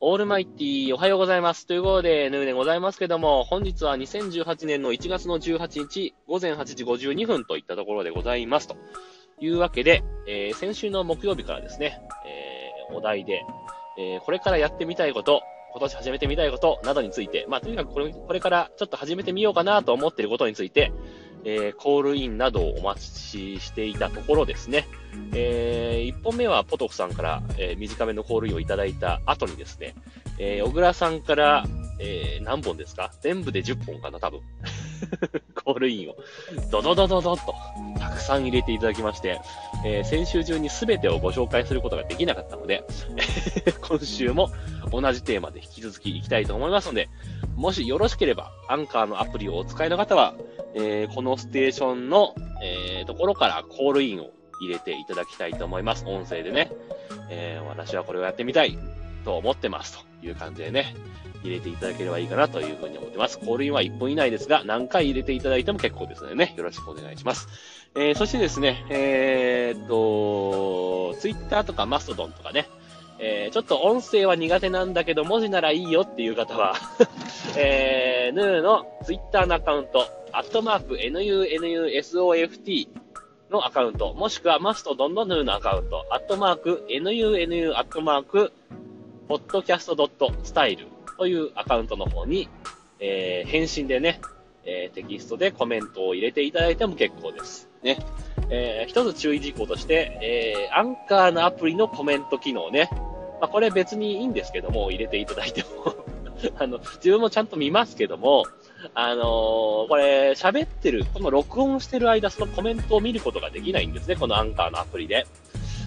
オールマイティーおはようございます。ということで、ヌーでございますけども、本日は2018年の1月の18日、午前8時52分といったところでございます。というわけで、えー、先週の木曜日からですね、えー、お題で、えー、これからやってみたいこと、今年始めてみたいことなどについて、まあ、とにかくこれこれからちょっと始めてみようかなと思っていることについて、えー、コールインなどをお待ちしていたところですね。えー、1本目はポトフさんから、えー、短めのコールインをいただいた後にですね、えー、小倉さんから、えー、何本ですか？全部で10本かな、多分。コールインを、ドドドドドと、たくさん入れていただきまして、えー、先週中に全てをご紹介することができなかったので、今週も同じテーマで引き続きいきたいと思いますので、もしよろしければ、アンカーのアプリをお使いの方は、えー、このステーションの、えー、ところからコールインを入れていただきたいと思います。音声でね。えー、私はこれをやってみたいと思ってますという感じでね、入れていただければいいかなというふうに思ってます。コールインは1分以内ですが、何回入れていただいても結構ですのでね、よろしくお願いします。えー、そしてですね、えー、っと、ツイッターとかマストドンとかね、えー、ちょっと音声は苦手なんだけど、文字ならいいよっていう方は えー、ヌーのツイッターのアカウント、アットマーク NUNUSOFT のアカウント、もしくはマストドンのヌーのアカウント、アットマーク NUNU アットマーク、ポッドキャストドットスタイルというアカウントの方に、えー、返信でね、えー、テキストでコメントを入れていただいても結構です。ね。えー、一つ注意事項として、えー、アンカーのアプリのコメント機能ね。まあ、これ別にいいんですけども、入れていただいても あの、自分もちゃんと見ますけども、あのー、これ、喋ってる、この録音してる間、そのコメントを見ることができないんですね、このアンカーのアプリで。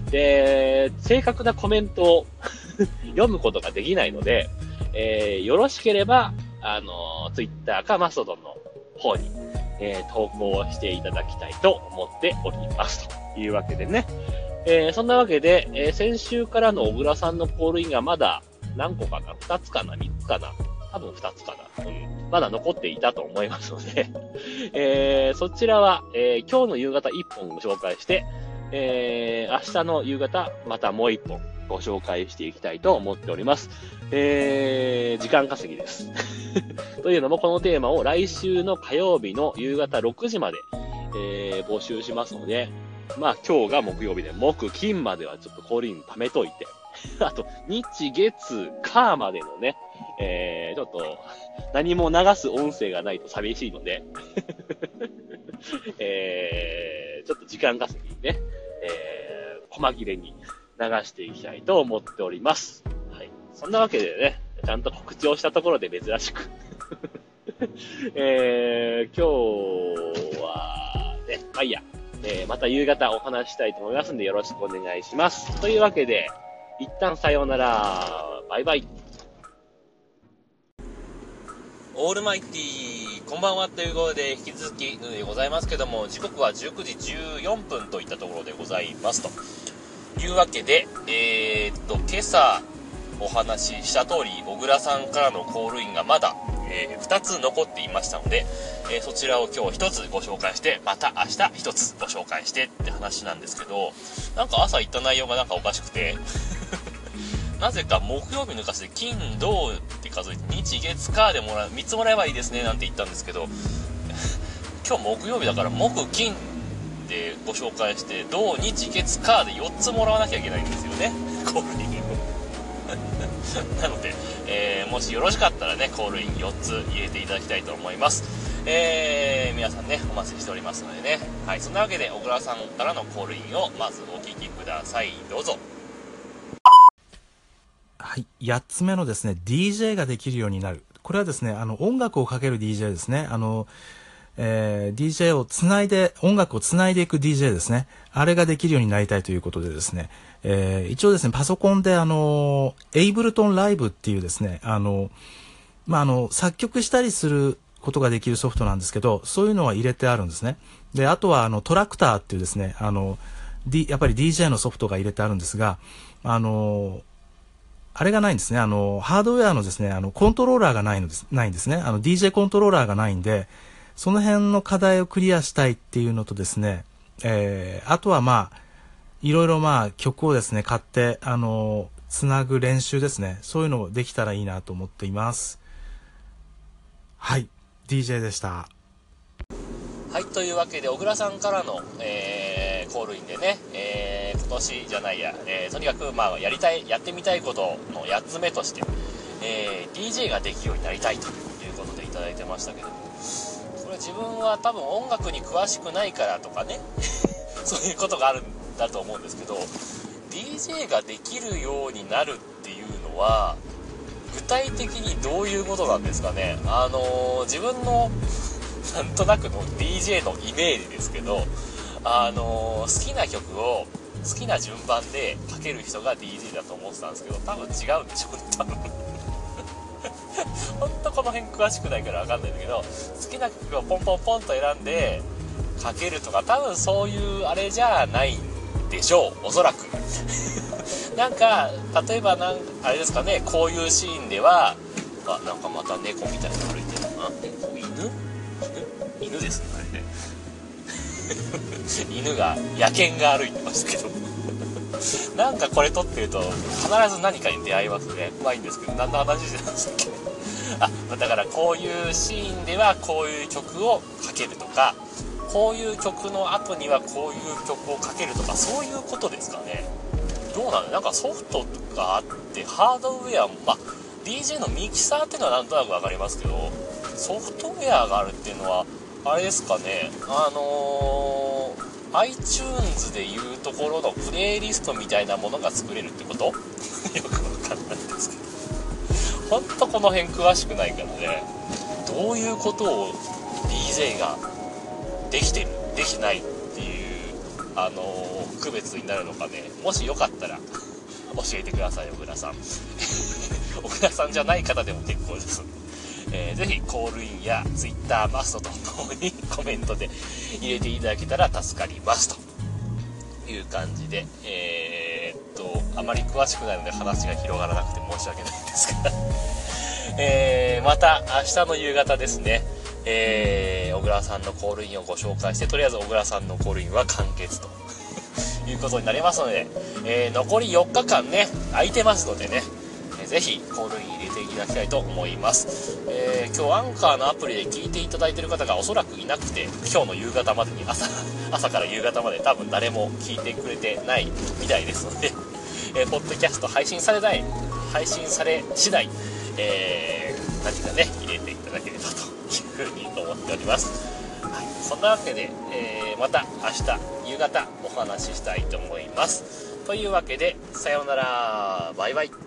で、正確なコメントを 読むことができないので、えー、よろしければ、あのー、ツイッターかマストドンの方に、えー、投稿していただきたいと思っております。というわけでね。えー、そんなわけで、えー、先週からの小倉さんのコールインがまだ何個かな ?2 つかな ?3 つかな？多分2つかなという。まだ残っていたと思いますので えー、そちらは、えー、今日の夕方1本ご紹介して、えー、明日の夕方またもう1本ご紹介していきたいと思っております。えー、時間稼ぎです。というのもこのテーマを来週の火曜日の夕方6時まで、えー、募集しますので、まあ今日が木曜日で、木、金まではちょっとコールイン貯めといて、あと、日、月、火までのね、えー、ちょっと、何も流す音声がないと寂しいので えー、ちょっと時間稼ぎにね、えー、細切れに流していきたいと思っております。はい。そんなわけでね、ちゃんと告知をしたところで珍しく えー、今日は、ね、まあいいや、えー、また夕方お話したいと思いますんでよろしくお願いします。というわけで、一旦さようなら。バイバイ。オールマイティこんばんはということで、引き続きでございますけども、時刻は19時14分といったところでございますと。いうわけで、えー、っと、今朝お話しした通り、小倉さんからのコールインがまだ、えー、2つ残っていましたので、えー、そちらを今日1つご紹介して、また明日1つご紹介してって話なんですけど、なんか朝言った内容がなんかおかしくてなぜか木曜日抜かして金、土って数えて日、月、火でもらう、3つもらえばいいですねなんて言ったんですけど、今日木曜日だから木、金でご紹介して、土、日、月、火で4つもらわなきゃいけないんですよね。コールインを。なので、えー、もしよろしかったらね、コールイン4つ入れていただきたいと思います。えー、皆さんね、お待ちしておりますのでね。はい、そんなわけで、小倉さんからのコールインをまずお聞きください。どうぞ。はい。8つ目のですね、DJ ができるようになる。これはですね、あの、音楽をかける DJ ですね。あの、えー、DJ をつないで、音楽をつないでいく DJ ですね。あれができるようになりたいということでですね、えー、一応ですね、パソコンであの、エイブルトンライブっていうですね、あの、まあ、あの、作曲したりすることができるソフトなんですけど、そういうのは入れてあるんですね。で、あとはあの、トラクターっていうですね、あの、D、やっぱり DJ のソフトが入れてあるんですが、あの、あれがないんですね。あの、ハードウェアのですね、あの、コントローラーがないのです、ないんですね。あの、DJ コントローラーがないんで、その辺の課題をクリアしたいっていうのとですね、えー、あとはまあ、いろいろまあ曲をですね、買って、あの、つなぐ練習ですね。そういうのをできたらいいなと思っています。はい。DJ でした。はい、というわけで、小倉さんからの、えー、コールインでね、えー、今年じゃないや、えー、とにかく、まあ、やりたい、やってみたいことの8つ目として、えー、DJ ができるようになりたいということでいただいてましたけど、これ自分は多分音楽に詳しくないからとかね、そういうことがあるんだと思うんですけど、DJ ができるようになるっていうのは、具体的にどういうことなんですかね。あのー自分のなんとなくの DJ のイメージですけど、あのー好きな曲を好きな順番でかける人が DJ だと思ってたんですけど、多分違うんでしょうね、多分。ほんとこの辺詳しくないからわかんないんだけど、好きな曲をポンポンポンと選んでかけるとか、多分そういうあれじゃないんでしょう、おそらく。なんか、例えばなん、あれですかね、こういうシーンでは、あ、なんかまた猫みたいなの歩いてるな？猫？犬？犬ですね、あれね。犬が、野犬が歩いてましたけど。なんかこれ撮ってると、必ず何かに出会いますね。まあいいんですけど、何の話してたんですっけ あ、だからこういうシーンではこういう曲をかけるとか、こういう曲の後にはこういう曲をかけるとか、そういうことですかね。どうなのなんかソフトがあって、ハードウェアも、まあ、DJ のミキサーっていうのはなんとなくわかりますけど、ソフトウェアがあるっていうのは、あれですかね、あのー、iTunes でいうところのプレイリストみたいなものが作れるってこと？よくわかんないんですけど。ほんとこの辺詳しくないからね、どういうことを DJ ができてる、できないっていう、あのー区別になるのかね、もしよかったら教えてください、小倉さん。小倉さんじゃない方でも結構です。えーぜひコールインや Twitter マストとともにコメントで入れていただけたら助かりますと。いう感じで、えーっと、あまり詳しくないので話が広がらなくて申し訳ないんですが、えーまた明日の夕方ですね、えー小倉さんのコールインをご紹介して、とりあえず小倉さんのコールインは完結と。いうことになりますので、えー残り4日間ね、空いてますのでね、ぜひコールイン入れていただきたいと思います、えー今日アンカーのアプリで聞いていただいている方がおそらくいなくて今日の夕方までに朝 朝から夕方まで多分誰も聞いてくれてないみたいですので、えーポッドキャスト配信されない配信され次第、えー何かね入れていただければというふうに思っております。はい、そんなわけで、えーまた明日夕方お話ししたいと思います。というわけでさようなら。バイバイ。